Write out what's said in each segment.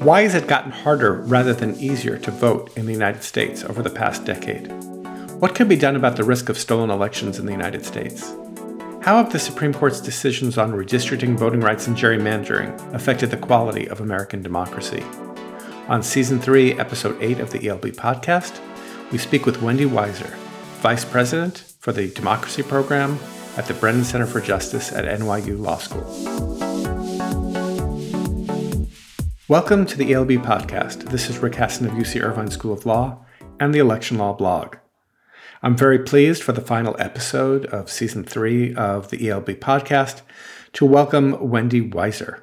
Why has it gotten harder rather than easier to vote in the United States over the past decade? What can be done about the risk of stolen elections in the United States? How have the Supreme Court's decisions on redistricting voting rights and gerrymandering affected the quality of American democracy? On Season 3, Episode 8 of the ELB podcast, we speak with Wendy Weiser, Vice President for the Democracy Program at the Brennan Center for Justice at NYU Law School. Welcome to the ELB podcast. This is Rick Hasen of UC Irvine School of Law and the Election Law blog. I'm very pleased for the final episode of season three of the ELB podcast to welcome Wendy Weiser.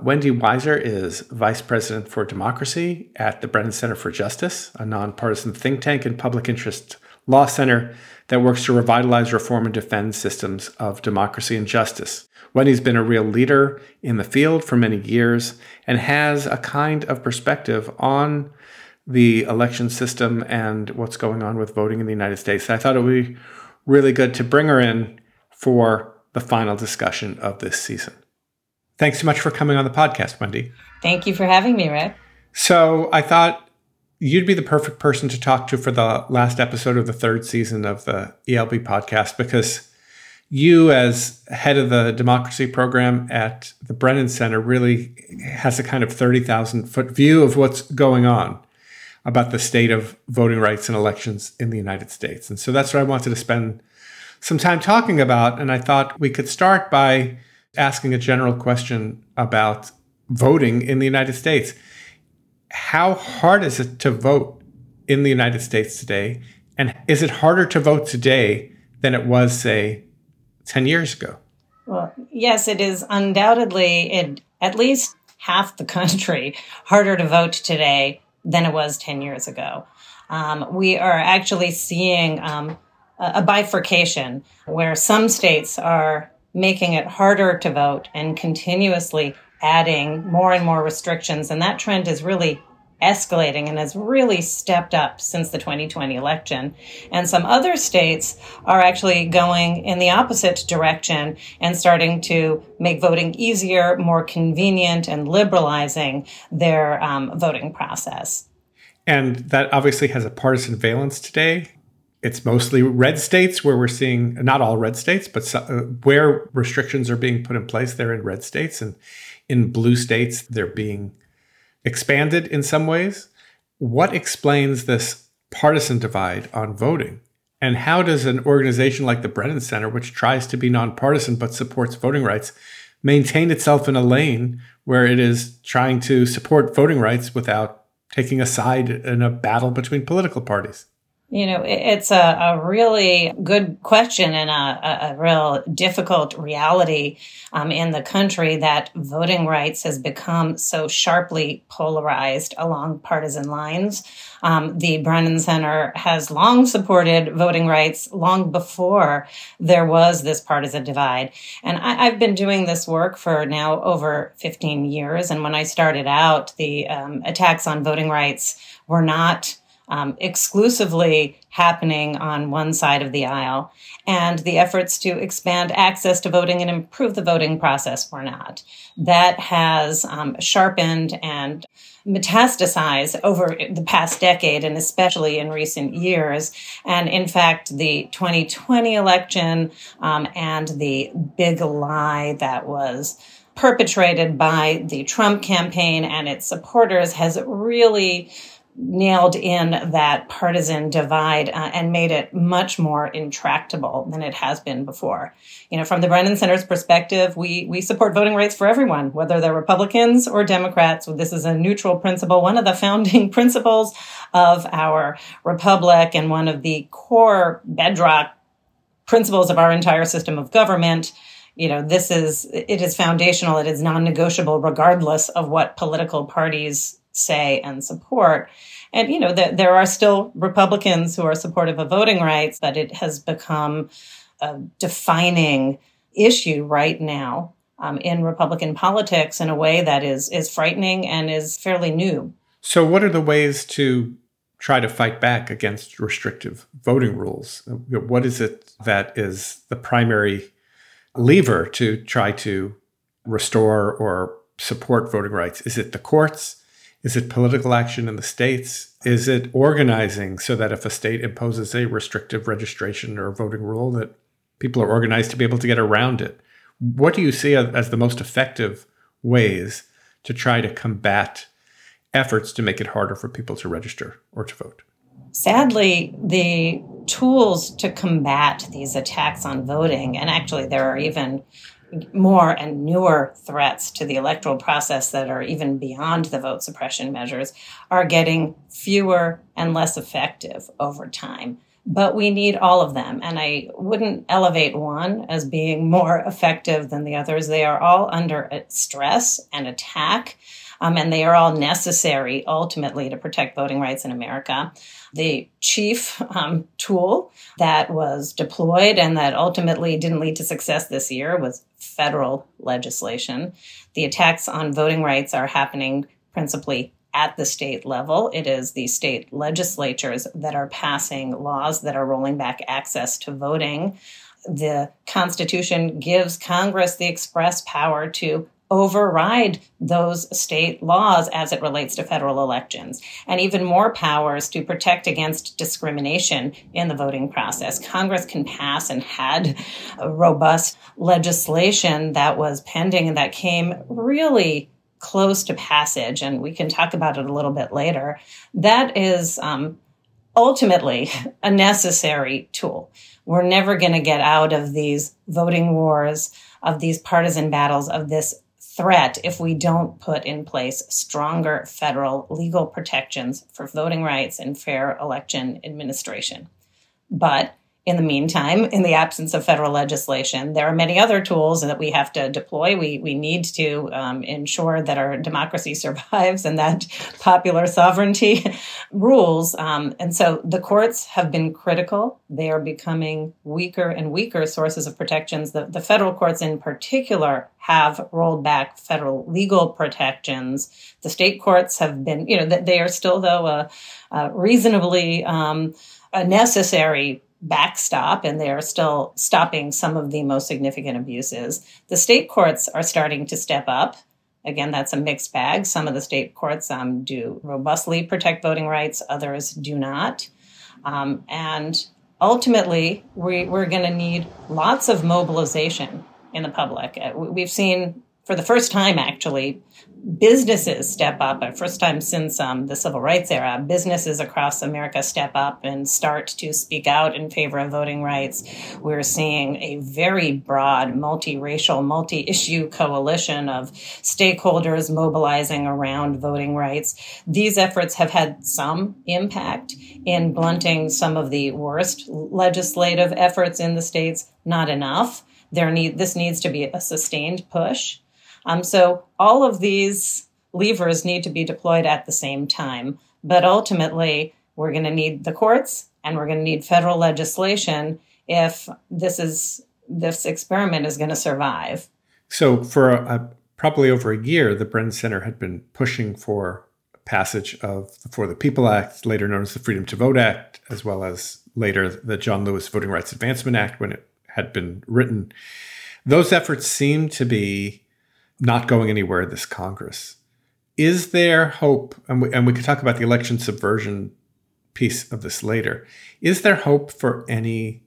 Wendy Weiser is Vice President for Democracy at the Brennan Center for Justice, a nonpartisan think tank and public interest law center that works to revitalize, reform, and defend systems of democracy and justice. Wendy's been a real leader in the field for many years and has a kind of perspective on the election system and what's going on with voting in the United States. I thought it would be really good to bring her in for the final discussion of this season. Thanks so much for coming on the podcast, Wendy. Thank you for having me, Rick. So I thought you'd be the perfect person to talk to for the last episode of the third season of the ELB podcast because you, as head of the democracy program at the Brennan Center, really has a kind of 30,000 foot view of what's going on about the state of voting rights and elections in the United States. And so that's what I wanted to spend some time talking about. And I thought we could start by asking a general question about voting in the United States. How hard is it to vote in the United States today? And is it harder to vote today than it was, say, 10 years ago? Well, yes, it is undoubtedly in at least half the country harder to vote today than it was 10 years ago. Um, we are actually seeing um, a bifurcation where some states are making it harder to vote and continuously adding more and more restrictions. And that trend is really escalating and has really stepped up since the 2020 election. And some other states are actually going in the opposite direction and starting to make voting easier, more convenient, and liberalizing their um, voting process. And that obviously has a partisan valence today. It's mostly red states where we're seeing, not all red states, but uh, where restrictions are being put in place, they're in red states. And in blue states, they're being expanded in some ways. What explains this partisan divide on voting? And how does an organization like the Brennan Center, which tries to be nonpartisan but supports voting rights, maintain itself in a lane where it is trying to support voting rights without taking a side in a battle between political parties? You know, it's a, a really good question and a, a, real difficult reality um, in the country that voting rights has become so sharply polarized along partisan lines. Um, the Brennan Center has long supported voting rights long before there was this partisan divide. And I, have been doing this work for now over 15 years. And when I started out, the um, attacks on voting rights were not um, exclusively happening on one side of the aisle, and the efforts to expand access to voting and improve the voting process were not. That has um, sharpened and metastasized over the past decade and especially in recent years. And in fact, the 2020 election um, and the big lie that was perpetrated by the Trump campaign and its supporters has really nailed in that partisan divide uh, and made it much more intractable than it has been before. You know, from the Brennan Center's perspective, we we support voting rights for everyone, whether they're Republicans or Democrats. This is a neutral principle, one of the founding principles of our republic and one of the core bedrock principles of our entire system of government you know this is it is foundational it is non-negotiable regardless of what political parties say and support. And, you know, that there are still Republicans who are supportive of voting rights, but it has become a defining issue right now um, in Republican politics in a way that is is frightening and is fairly new. So, what are the ways to try to fight back against restrictive voting rules? What is it that is the primary lever to try to restore or support voting rights? Is it the courts? Is it political action in the states? Is it organizing so that if a state imposes a restrictive registration or voting rule that people are organized to be able to get around it? What do you see as the most effective ways to try to combat efforts to make it harder for people to register or to vote? Sadly, the tools to combat these attacks on voting, and actually there are even more and newer threats to the electoral process that are even beyond the vote suppression measures are getting fewer and less effective over time. But we need all of them. And I wouldn't elevate one as being more effective than the others. They are all under stress and attack. Um, and they are all necessary ultimately to protect voting rights in America. The chief um, tool that was deployed and that ultimately didn't lead to success this year was federal legislation. The attacks on voting rights are happening principally at the state level. It is the state legislatures that are passing laws that are rolling back access to voting. The Constitution gives Congress the express power to override those state laws as it relates to federal elections, and even more powers to protect against discrimination in the voting process. Congress can pass and had robust legislation that was pending and that came really close to passage, and we can talk about it a little bit later. That is um, ultimately a necessary tool. We're never going to get out of these voting wars, of these partisan battles, of this threat if we don't put in place stronger federal legal protections for voting rights and fair election administration. But in the meantime, in the absence of federal legislation, there are many other tools that we have to deploy. We, we need to um, ensure that our democracy survives and that popular sovereignty rules. Um, and so the courts have been critical. They are becoming weaker and weaker sources of protections. The, the federal courts, in particular, have rolled back federal legal protections. The state courts have been, you know, they are still, though, a, a reasonably um, a necessary backstop and they are still stopping some of the most significant abuses. The state courts are starting to step up. Again, that's a mixed bag. Some of the state courts um, do robustly protect voting rights, others do not. Um, and ultimately, we, we're going to need lots of mobilization in the public. Uh, we've seen for the first time, actually, businesses step up. Uh, first time since um, the civil rights era, businesses across America step up and start to speak out in favor of voting rights. We're seeing a very broad, multiracial, multi-issue coalition of stakeholders mobilizing around voting rights. These efforts have had some impact in blunting some of the worst legislative efforts in the states. Not enough. There need this needs to be a sustained push. Um, so all of these levers need to be deployed at the same time. But ultimately, we're going to need the courts and we're going to need federal legislation if this is this experiment is going to survive. So for a, a, probably over a year, the Brennan Center had been pushing for passage of the For the People Act, later known as the Freedom to Vote Act, as well as later the John Lewis Voting Rights Advancement Act when it had been written. Those efforts seem to be not going anywhere this Congress. Is there hope, and we, and we could talk about the election subversion piece of this later, is there hope for any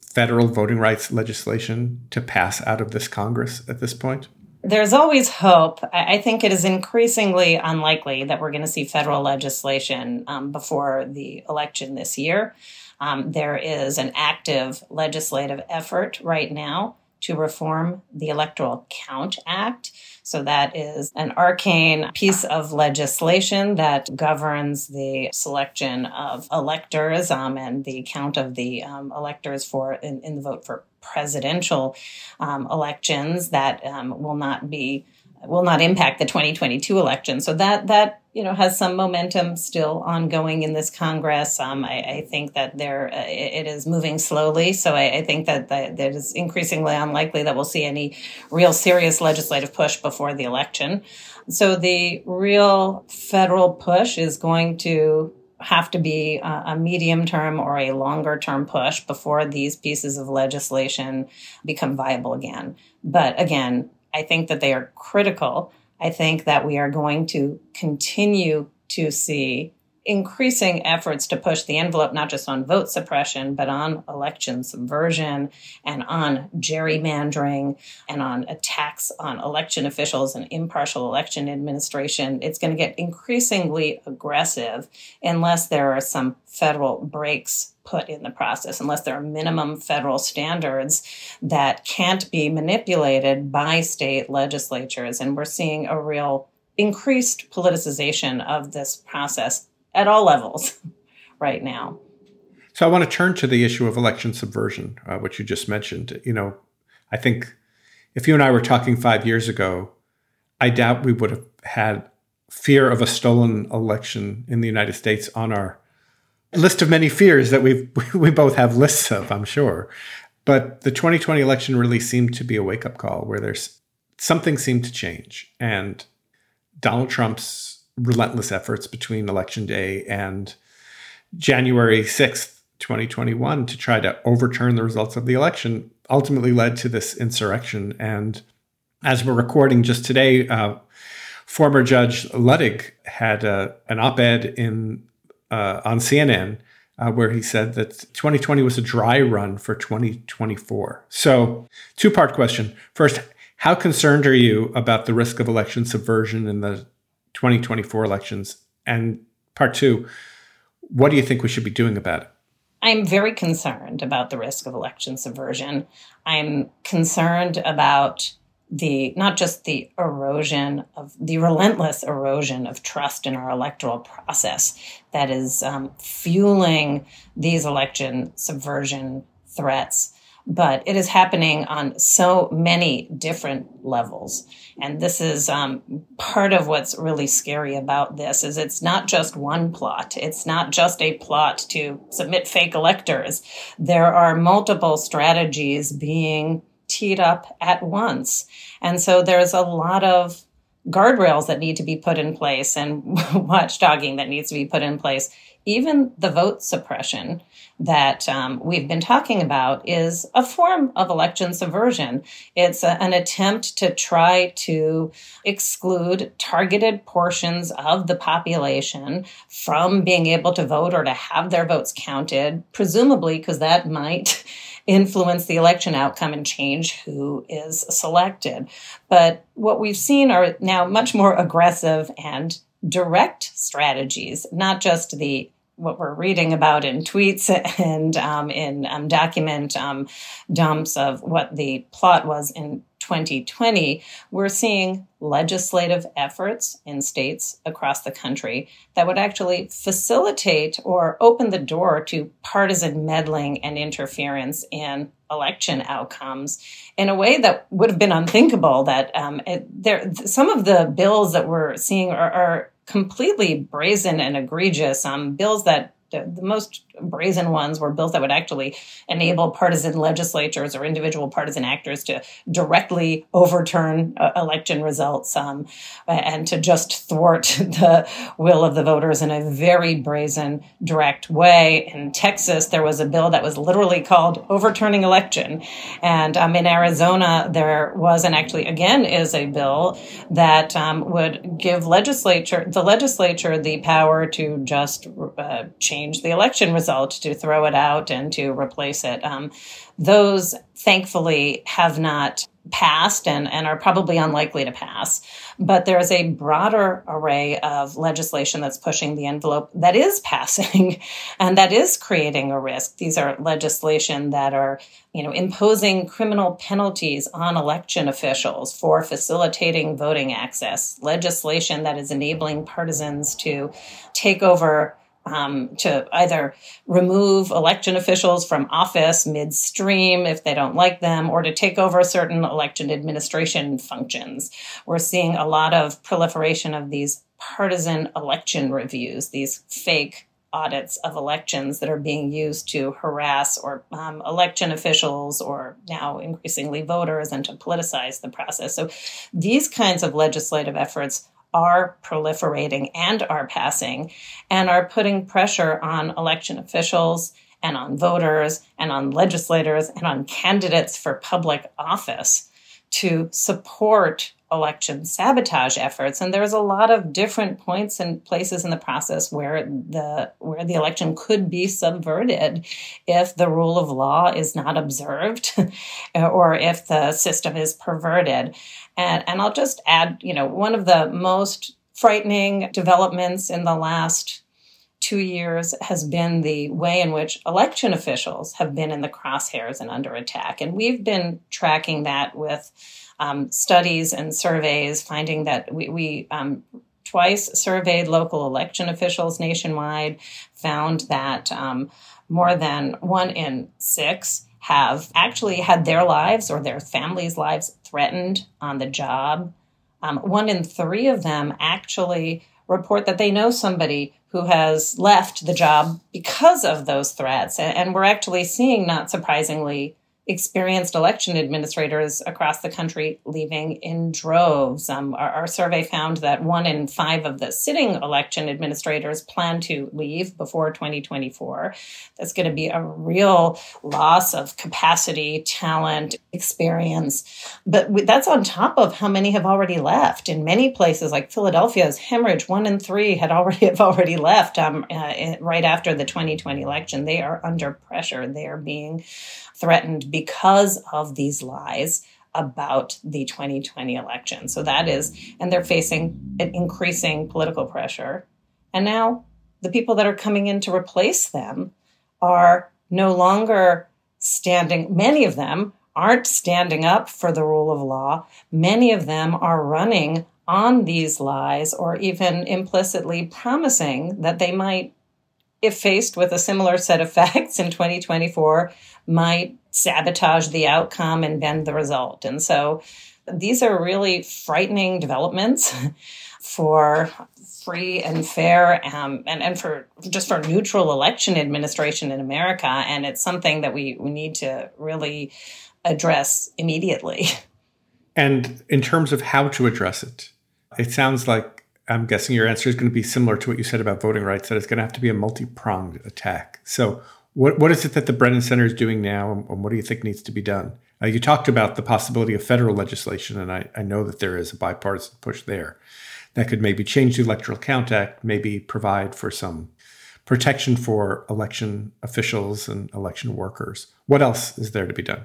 federal voting rights legislation to pass out of this Congress at this point? There's always hope. I think it is increasingly unlikely that we're going to see federal legislation um, before the election this year. Um, there is an active legislative effort right now to reform the Electoral Count Act. So that is an arcane piece of legislation that governs the selection of electors um, and the count of the um, electors for in, in, the vote for presidential um, elections that um, will not be will not impact the 2022 election. So that that you know has some momentum still ongoing in this Congress. Um, I, I, think that there uh, it is moving slowly. So I, I think that, that it is increasingly unlikely that we'll see any real serious legislative push before the election. So the real federal push is going to have to be a medium term or a longer term push before these pieces of legislation become viable again. But again, I think that they are critical. I think that we are going to continue to see increasing efforts to push the envelope, not just on vote suppression, but on election subversion and on gerrymandering and on attacks on election officials and impartial election administration. It's going to get increasingly aggressive unless there are some federal brakes put in the process, unless there are minimum federal standards that can't be manipulated by state legislatures. And we're seeing a real increased politicization of this process at all levels right now. So I want to turn to the issue of election subversion, uh, which you just mentioned. You know, I think if you and I were talking five years ago, I doubt we would have had fear of a stolen election in the United States on our list of many fears that we we both have lists of, I'm sure. But the 2020 election really seemed to be a wake up call where there's something seemed to change, and Donald Trump's relentless efforts between election day and January 6th, 2021, to try to overturn the results of the election ultimately led to this insurrection. And as we're recording just today, uh, former Judge Luttig had uh, an op ed in uh, on CNN. Uh, where he said that 2020 was a dry run for 2024. So, two part question. First, how concerned are you about the risk of election subversion in the 2024 elections? And part two, what do you think we should be doing about it? I'm very concerned about the risk of election subversion. I'm concerned about the not just the erosion of the relentless erosion of trust in our electoral process that is um, fueling these election subversion threats but it is happening on so many different levels. And this is um, part of what's really scary about this is it's not just one plot. It's not just a plot to submit fake electors. There are multiple strategies being teed up at once. And so there's a lot of guardrails that need to be put in place and watchdogging that needs to be put in place even the vote suppression that um, we've been talking about is a form of election subversion. It's a, an attempt to try to exclude targeted portions of the population from being able to vote or to have their votes counted, presumably because that might influence the election outcome and change who is selected. But what we've seen are now much more aggressive and direct strategies, not just the what we're reading about in tweets and um, in um, document um, dumps of what the plot was in 2020, we're seeing legislative efforts in states across the country that would actually facilitate or open the door to partisan meddling and interference in election outcomes in a way that would have been unthinkable. That um, it, there, some of the bills that we're seeing are, are completely brazen and egregious um, bills that the, the, most brazen ones were bills that would actually enable partisan legislatures or individual partisan actors to directly overturn uh, election results um, and to just thwart the will of the voters in a very brazen, direct way. In Texas, there was a bill that was literally called Overturning Election. And um, in Arizona, there was, and actually again is a bill that um, would give legislature, the legislature the power to just uh, change the election results result to throw it out and to replace it. Um, those thankfully have not passed and, and are probably unlikely to pass. But there's a broader array of legislation that's pushing the envelope that is passing and that is creating a risk. These are legislation that are, you know, imposing criminal penalties on election officials for facilitating voting access, legislation that is enabling partisans to take over um, to either remove election officials from office midstream if they don't like them, or to take over certain election administration functions. We're seeing a lot of proliferation of these partisan election reviews, these fake audits of elections that are being used to harass or um, election officials or now increasingly voters and to politicize the process. So these kinds of legislative efforts are proliferating and are passing and are putting pressure on election officials and on voters and on legislators and on candidates for public office to support election sabotage efforts. And there's a lot of different points and places in the process where the where the election could be subverted if the rule of law is not observed or if the system is perverted. And and I'll just add you know one of the most frightening developments in the last two years has been the way in which election officials have been in the crosshairs and under attack. And we've been tracking that with um, studies and surveys finding that we, we um, twice surveyed local election officials nationwide, found that um, more than one in six have actually had their lives or their families' lives threatened on the job. Um, one in three of them actually report that they know somebody who has left the job because of those threats. And, we're actually seeing, not surprisingly, experienced election administrators across the country leaving in droves. Um, our, our, survey found that one in five of the sitting election administrators plan to leave before 2024. That's going to be a real loss of capacity, talent, experience. But that's on top of how many have already left. In many places, like Philadelphia's hemorrhage, one in three had already have already left um, uh, right after the 2020 election. They are under pressure. They are being threatened because of these lies about the 2020 election. So that is, and they're facing an increasing political pressure. And now the people that are coming in to replace them are no longer standing, many of them aren't standing up for the rule of law. Many of them are running on these lies or even implicitly promising that they might, if faced with a similar set of facts in 2024, might sabotage the outcome and bend the result. And so these are really frightening developments for free and fair um, and, and for just for neutral election administration in America. And it's something that we, we need to really address immediately. And in terms of how to address it, it sounds like I'm guessing your answer is going to be similar to what you said about voting rights, that it's going to have to be a multi pronged attack. So, what what is it that the Brennan Center is doing now, and what do you think needs to be done? Uh, you talked about the possibility of federal legislation, and I, I know that there is a bipartisan push there that could maybe change the Electoral Count Act, maybe provide for some protection for election officials and election workers. What else is there to be done?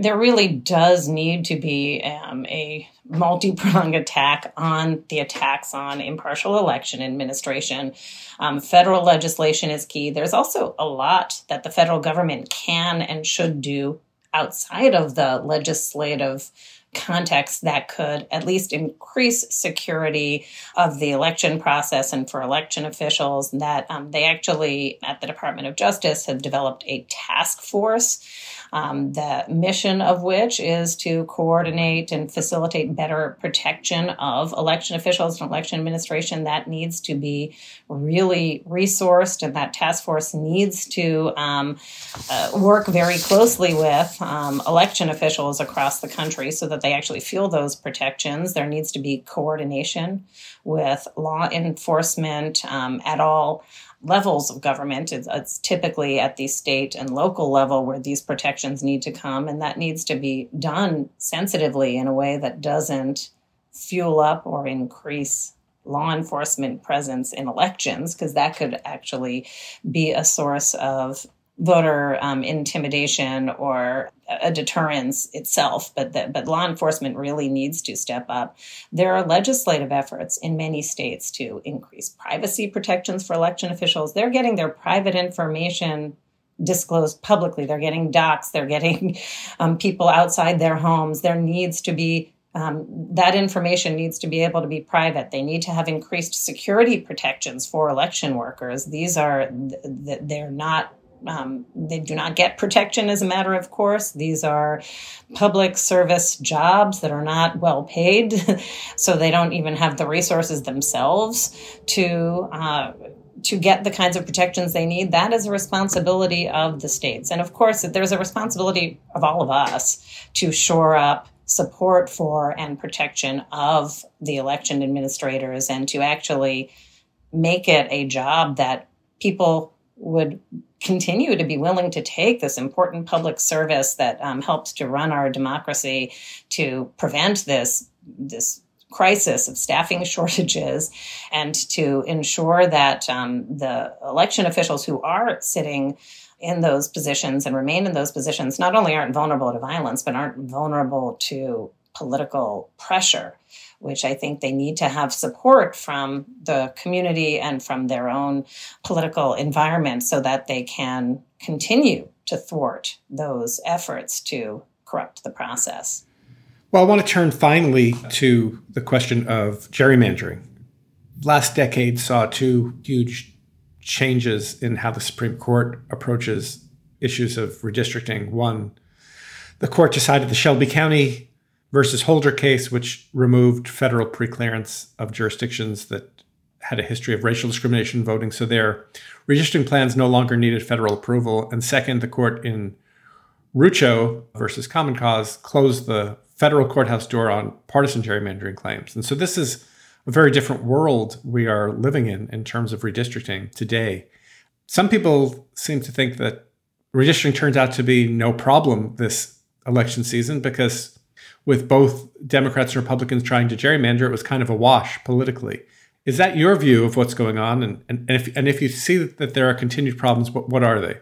There really does need to be um, a multi pronged attack on the attacks on impartial election administration. Um, federal legislation is key. There's also a lot that the federal government can and should do outside of the legislative context that could at least increase security of the election process and for election officials that um, they actually at the department of justice have developed a task force um, the mission of which is to coordinate and facilitate better protection of election officials and election administration. That needs to be really resourced, and that task force needs to um, uh, work very closely with um, election officials across the country so that they actually feel those protections. There needs to be coordination with law enforcement um, at all levels of government. It's, it's, typically at the state and local level where these protections need to come, and that needs to be done sensitively in a way that doesn't fuel up or increase law enforcement presence in elections, because that could actually be a source of voter um, intimidation or a deterrence itself, but the, but law enforcement really needs to step up. There are legislative efforts in many states to increase privacy protections for election officials. They're getting their private information disclosed publicly. They're getting docs. They're getting um, people outside their homes. There needs to be um, that information needs to be able to be private. They need to have increased security protections for election workers. These are they're not um, they do not get protection as a matter of course. These are public service jobs that are not well paid, so they don't even have the resources themselves to. Uh, to get the kinds of protections they need, that is a responsibility of the states. And of course, there's a responsibility of all of us to shore up support for and protection of the election administrators and to actually make it a job that people would continue to be willing to take this important public service that um, helps to run our democracy to prevent this this crisis of staffing shortages and to ensure that um, the election officials who are sitting in those positions and remain in those positions not only aren't vulnerable to violence, but aren't vulnerable to political pressure, which I think they need to have support from the community and from their own political environment so that they can continue to thwart those efforts to corrupt the process. Well, I want to turn finally to the question of gerrymandering. Last decade saw two huge changes in how the Supreme Court approaches issues of redistricting. One, the court decided the Shelby County versus Holder case, which removed federal preclearance of jurisdictions that had a history of racial discrimination voting. So their redistricting plans no longer needed federal approval. And second, the court in Rucho versus Common Cause closed the federal courthouse door on partisan gerrymandering claims. And so this is a very different world we are living in in terms of redistricting today. Some people seem to think that redistricting turns out to be no problem this election season because with both Democrats and Republicans trying to gerrymander, it was kind of a wash politically. Is that your view of what's going on? And, and, if, and if you see that there are continued problems, what, what are they?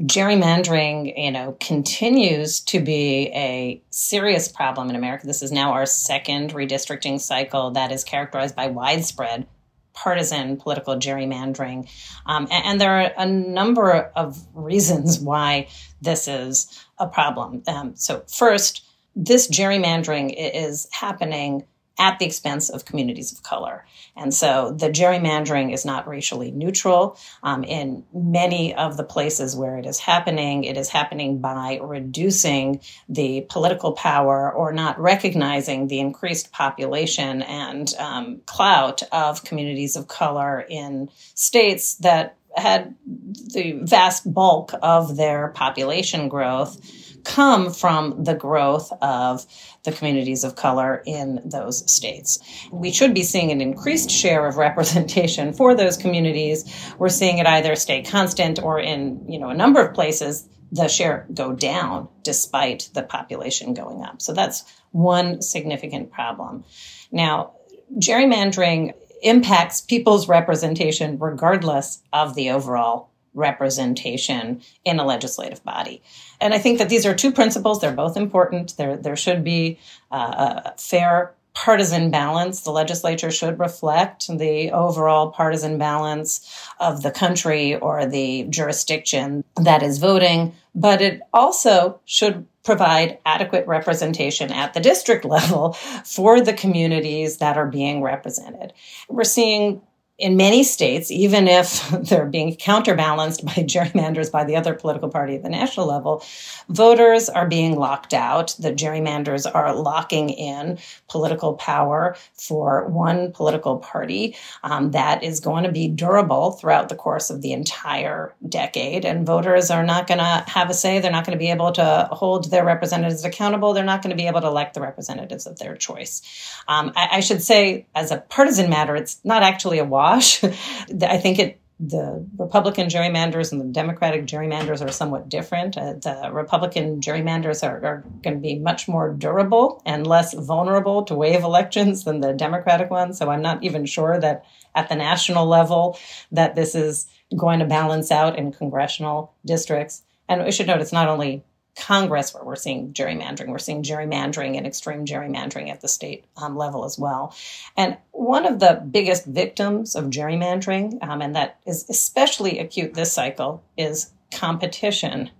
gerrymandering, you know, continues to be a serious problem in America. This is now our second redistricting cycle that is characterized by widespread partisan political gerrymandering. Um, and, and, there are a number of reasons why this is a problem. Um, so, first, this gerrymandering is happening at the expense of communities of color. And so the gerrymandering is not racially neutral. Um, in many of the places where it is happening, it is happening by reducing the political power or not recognizing the increased population and um, clout of communities of color in states that had the vast bulk of their population growth come from the growth of the communities of color in those states. We should be seeing an increased share of representation for those communities. We're seeing it either stay constant or in, you know, a number of places the share go down despite the population going up. So that's one significant problem. Now, gerrymandering impacts people's representation regardless of the overall representation in a legislative body. And I think that these are two principles. They're both important. There, there should be uh, a fair partisan balance. The legislature should reflect the overall partisan balance of the country or the jurisdiction that is voting, but it also should provide adequate representation at the district level for the communities that are being represented. We're seeing in many states, even if they're being counterbalanced by gerrymanders by the other political party at the national level, voters are being locked out. The gerrymanders are locking in political power for one political party um, that is going to be durable throughout the course of the entire decade. And voters are not going to have a say. They're not going to be able to hold their representatives accountable. They're not going to be able to elect the representatives of their choice. Um, I, I should say, as a partisan matter, it's not actually a wash. I think it the Republican gerrymanders and the Democratic gerrymanders are somewhat different. Uh, the Republican gerrymanders are, are going to be much more durable and less vulnerable to wave elections than the Democratic ones. So I'm not even sure that at the national level that this is going to balance out in congressional districts. And we should note it's not only Congress where we're seeing gerrymandering. We're seeing gerrymandering and extreme gerrymandering at the state um, level as well. And one of the biggest victims of gerrymandering, um, and that is especially acute this cycle, is competition.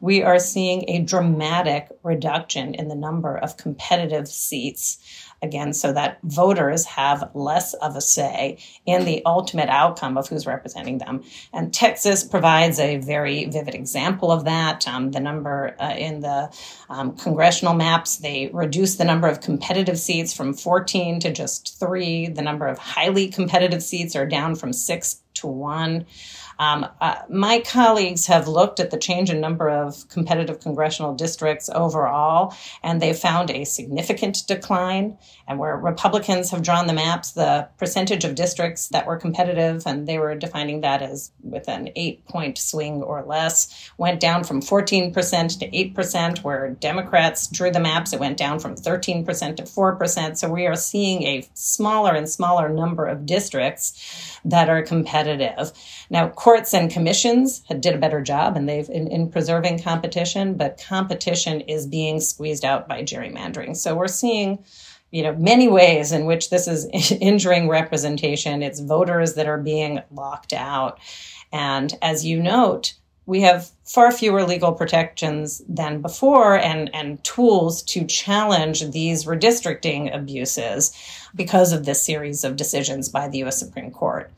We are seeing a dramatic reduction in the number of competitive seats again, so that voters have less of a say in the ultimate outcome of who's representing them. And Texas provides a very vivid example of that. Um, the number uh, in the um, congressional maps, they reduce the number of competitive seats from 14 to just three. The number of highly competitive seats are down from six to one. Um, uh, my colleagues have looked at the change in number of competitive congressional districts overall, and they found a significant decline. And where Republicans have drawn the maps, the percentage of districts that were competitive, and they were defining that as with an eight point swing or less, went down from 14% to 8%, where Democrats drew the maps, it went down from 13% to 4%. So we are seeing a smaller and smaller number of districts that are competitive. Now, courts and commissions did a better job and they've in, in preserving competition, but competition is being squeezed out by gerrymandering. So we're seeing you know many ways in which this is injuring representation it's voters that are being locked out and as you note we have far fewer legal protections than before and, and tools to challenge these redistricting abuses because of this series of decisions by the US Supreme Court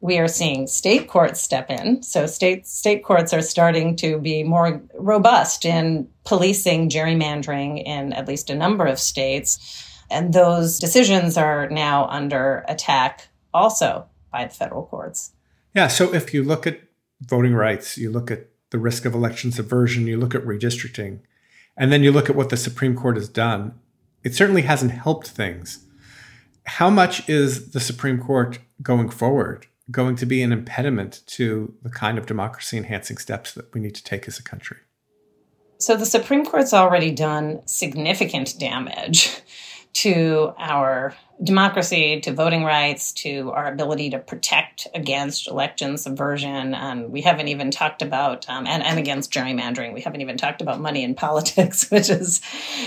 we are seeing state courts step in. So state state courts are starting to be more robust in policing gerrymandering in at least a number of states. And those decisions are now under attack also by the federal courts. Yeah. So if you look at voting rights, you look at the risk of election subversion, you look at redistricting, and then you look at what the Supreme Court has done, it certainly hasn't helped things. How much is the Supreme Court going forward going to be an impediment to the kind of democracy enhancing steps that we need to take as a country? So, the Supreme Court's already done significant damage to our democracy, to voting rights, to our ability to protect against election subversion. And we haven't even talked about, um, and, and against gerrymandering. We haven't even talked about money in politics, which is,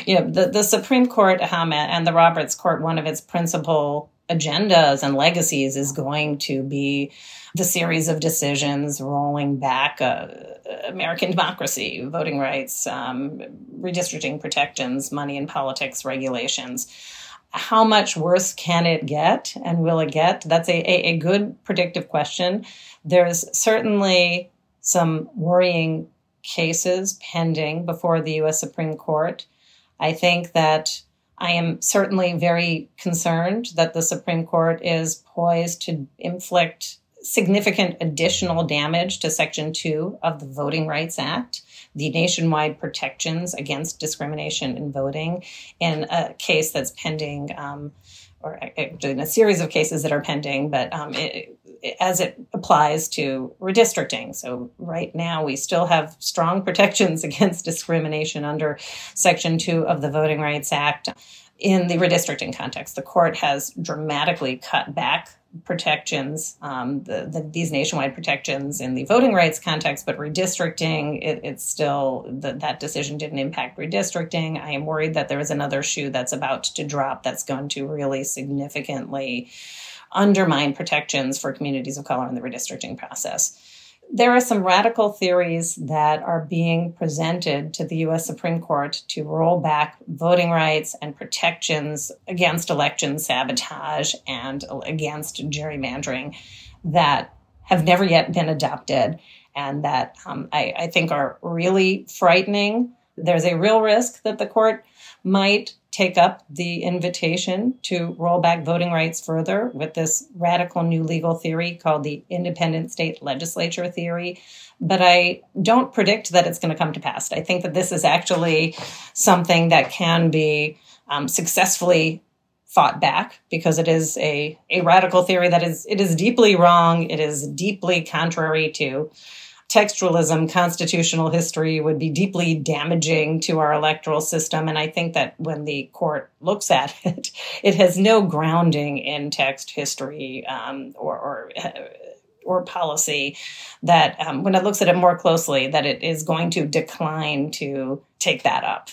you know, the, the Supreme Court um, and the Roberts Court, one of its principal agendas and legacies is going to be the series of decisions rolling back uh, American democracy, voting rights, um, redistricting protections, money in politics regulations. How much worse can it get and will it get? That's a, a, a good predictive question. There's certainly some worrying cases pending before the U.S. Supreme Court. I think that I am certainly very concerned that the Supreme Court is poised to inflict significant additional damage to Section 2 of the Voting Rights Act, the nationwide protections against discrimination in voting, in a case that's pending, um, or in a series of cases that are pending, but um, it, as it applies to redistricting. So, right now, we still have strong protections against discrimination under Section 2 of the Voting Rights Act. In the redistricting context, the court has dramatically cut back protections, um, the, the, these nationwide protections in the voting rights context, but redistricting, it, it's still the, that decision didn't impact redistricting. I am worried that there is another shoe that's about to drop that's going to really significantly undermine protections for communities of color in the redistricting process. There are some radical theories that are being presented to the US Supreme Court to roll back voting rights and protections against election sabotage and against gerrymandering that have never yet been adopted and that um, I, I think are really frightening. There's a real risk that the court might take up the invitation to roll back voting rights further with this radical new legal theory called the independent state legislature theory. But I don't predict that it's going to come to pass. I think that this is actually something that can be um, successfully fought back because it is a, a radical theory that is it is deeply wrong. It is deeply contrary to textualism, constitutional history would be deeply damaging to our electoral system. And I think that when the court looks at it, it has no grounding in text history um, or, or or policy that um, when it looks at it more closely that it is going to decline to take that up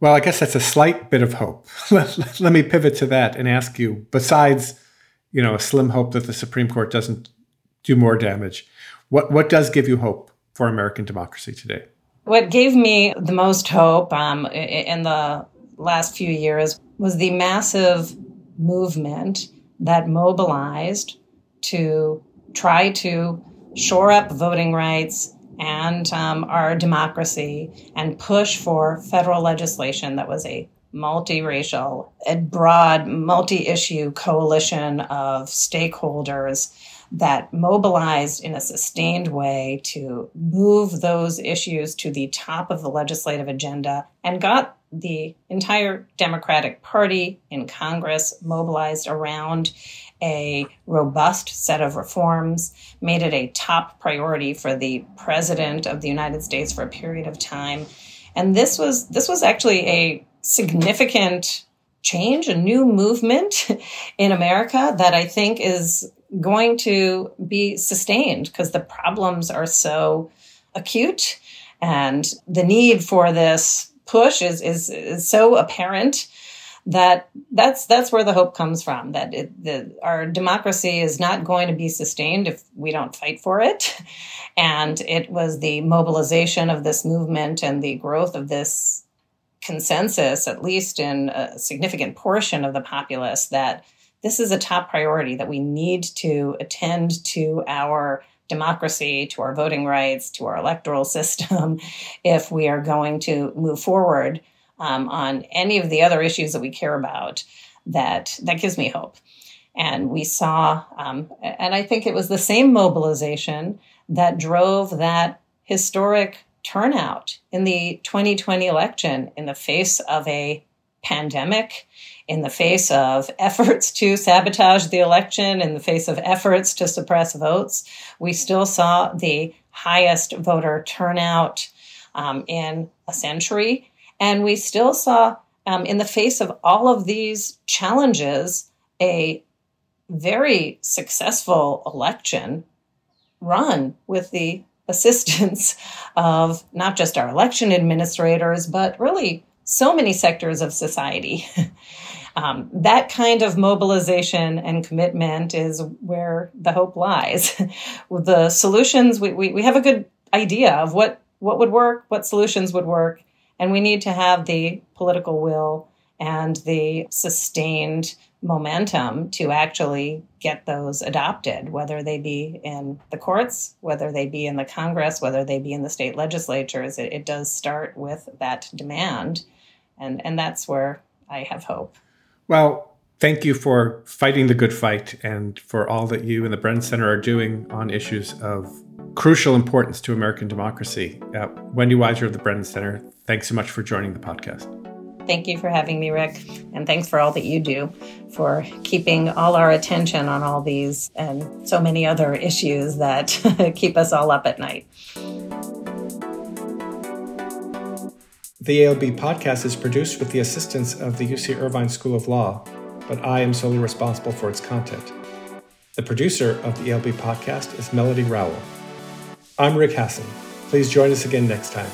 well i guess that's a slight bit of hope let, let me pivot to that and ask you besides you know a slim hope that the supreme court doesn't do more damage what what does give you hope for American democracy today? What gave me the most hope um, in the last few years was the massive movement that mobilized to try to shore up voting rights and um, our democracy and push for federal legislation that was a multiracial, a broad, multi issue coalition of stakeholders that mobilized in a sustained way to move those issues to the top of the legislative agenda and got the entire Democratic Party in Congress mobilized around a robust set of reforms, made it a top priority for the president of the United States for a period of time. And this was this was actually a significant change, a new movement in America that I think is going to be sustained because the problems are so acute and the need for this push is, is, is so apparent that that's that's where the hope comes from that it, the, our democracy is not going to be sustained if we don't fight for it. And it was the mobilization of this movement and the growth of this consensus at least in a significant portion of the populace that this is a top priority that we need to attend to our democracy, to our voting rights, to our electoral system, if we are going to move forward um, on any of the other issues that we care about. That that gives me hope. And we saw, um, and I think it was the same mobilization that drove that historic turnout in the 2020 election in the face of a pandemic, in the face of efforts to sabotage the election, in the face of efforts to suppress votes, we still saw the highest voter turnout um, in a century. And we still saw, um, in the face of all of these challenges, a very successful election run with the assistance of not just our election administrators, but really so many sectors of society. um, that kind of mobilization and commitment is where the hope lies. the solutions, we, we, we have a good idea of what, what would work, what solutions would work, and we need to have the political will and the sustained momentum to actually get those adopted, whether they be in the courts, whether they be in the Congress, whether they be in the state legislatures. It, it does start with that demand and and that's where I have hope. Well, thank you for fighting the good fight and for all that you and the Brennan Center are doing on issues of crucial importance to American democracy. Uh, Wendy Weiser of the Brennan Center, thanks so much for joining the podcast. Thank you for having me, Rick. And thanks for all that you do for keeping all our attention on all these and so many other issues that keep us all up at night. The ALB podcast is produced with the assistance of the UC Irvine School of Law, but I am solely responsible for its content. The producer of the ALB podcast is Melody Rowell. I'm Rick Hasen. Please join us again next time.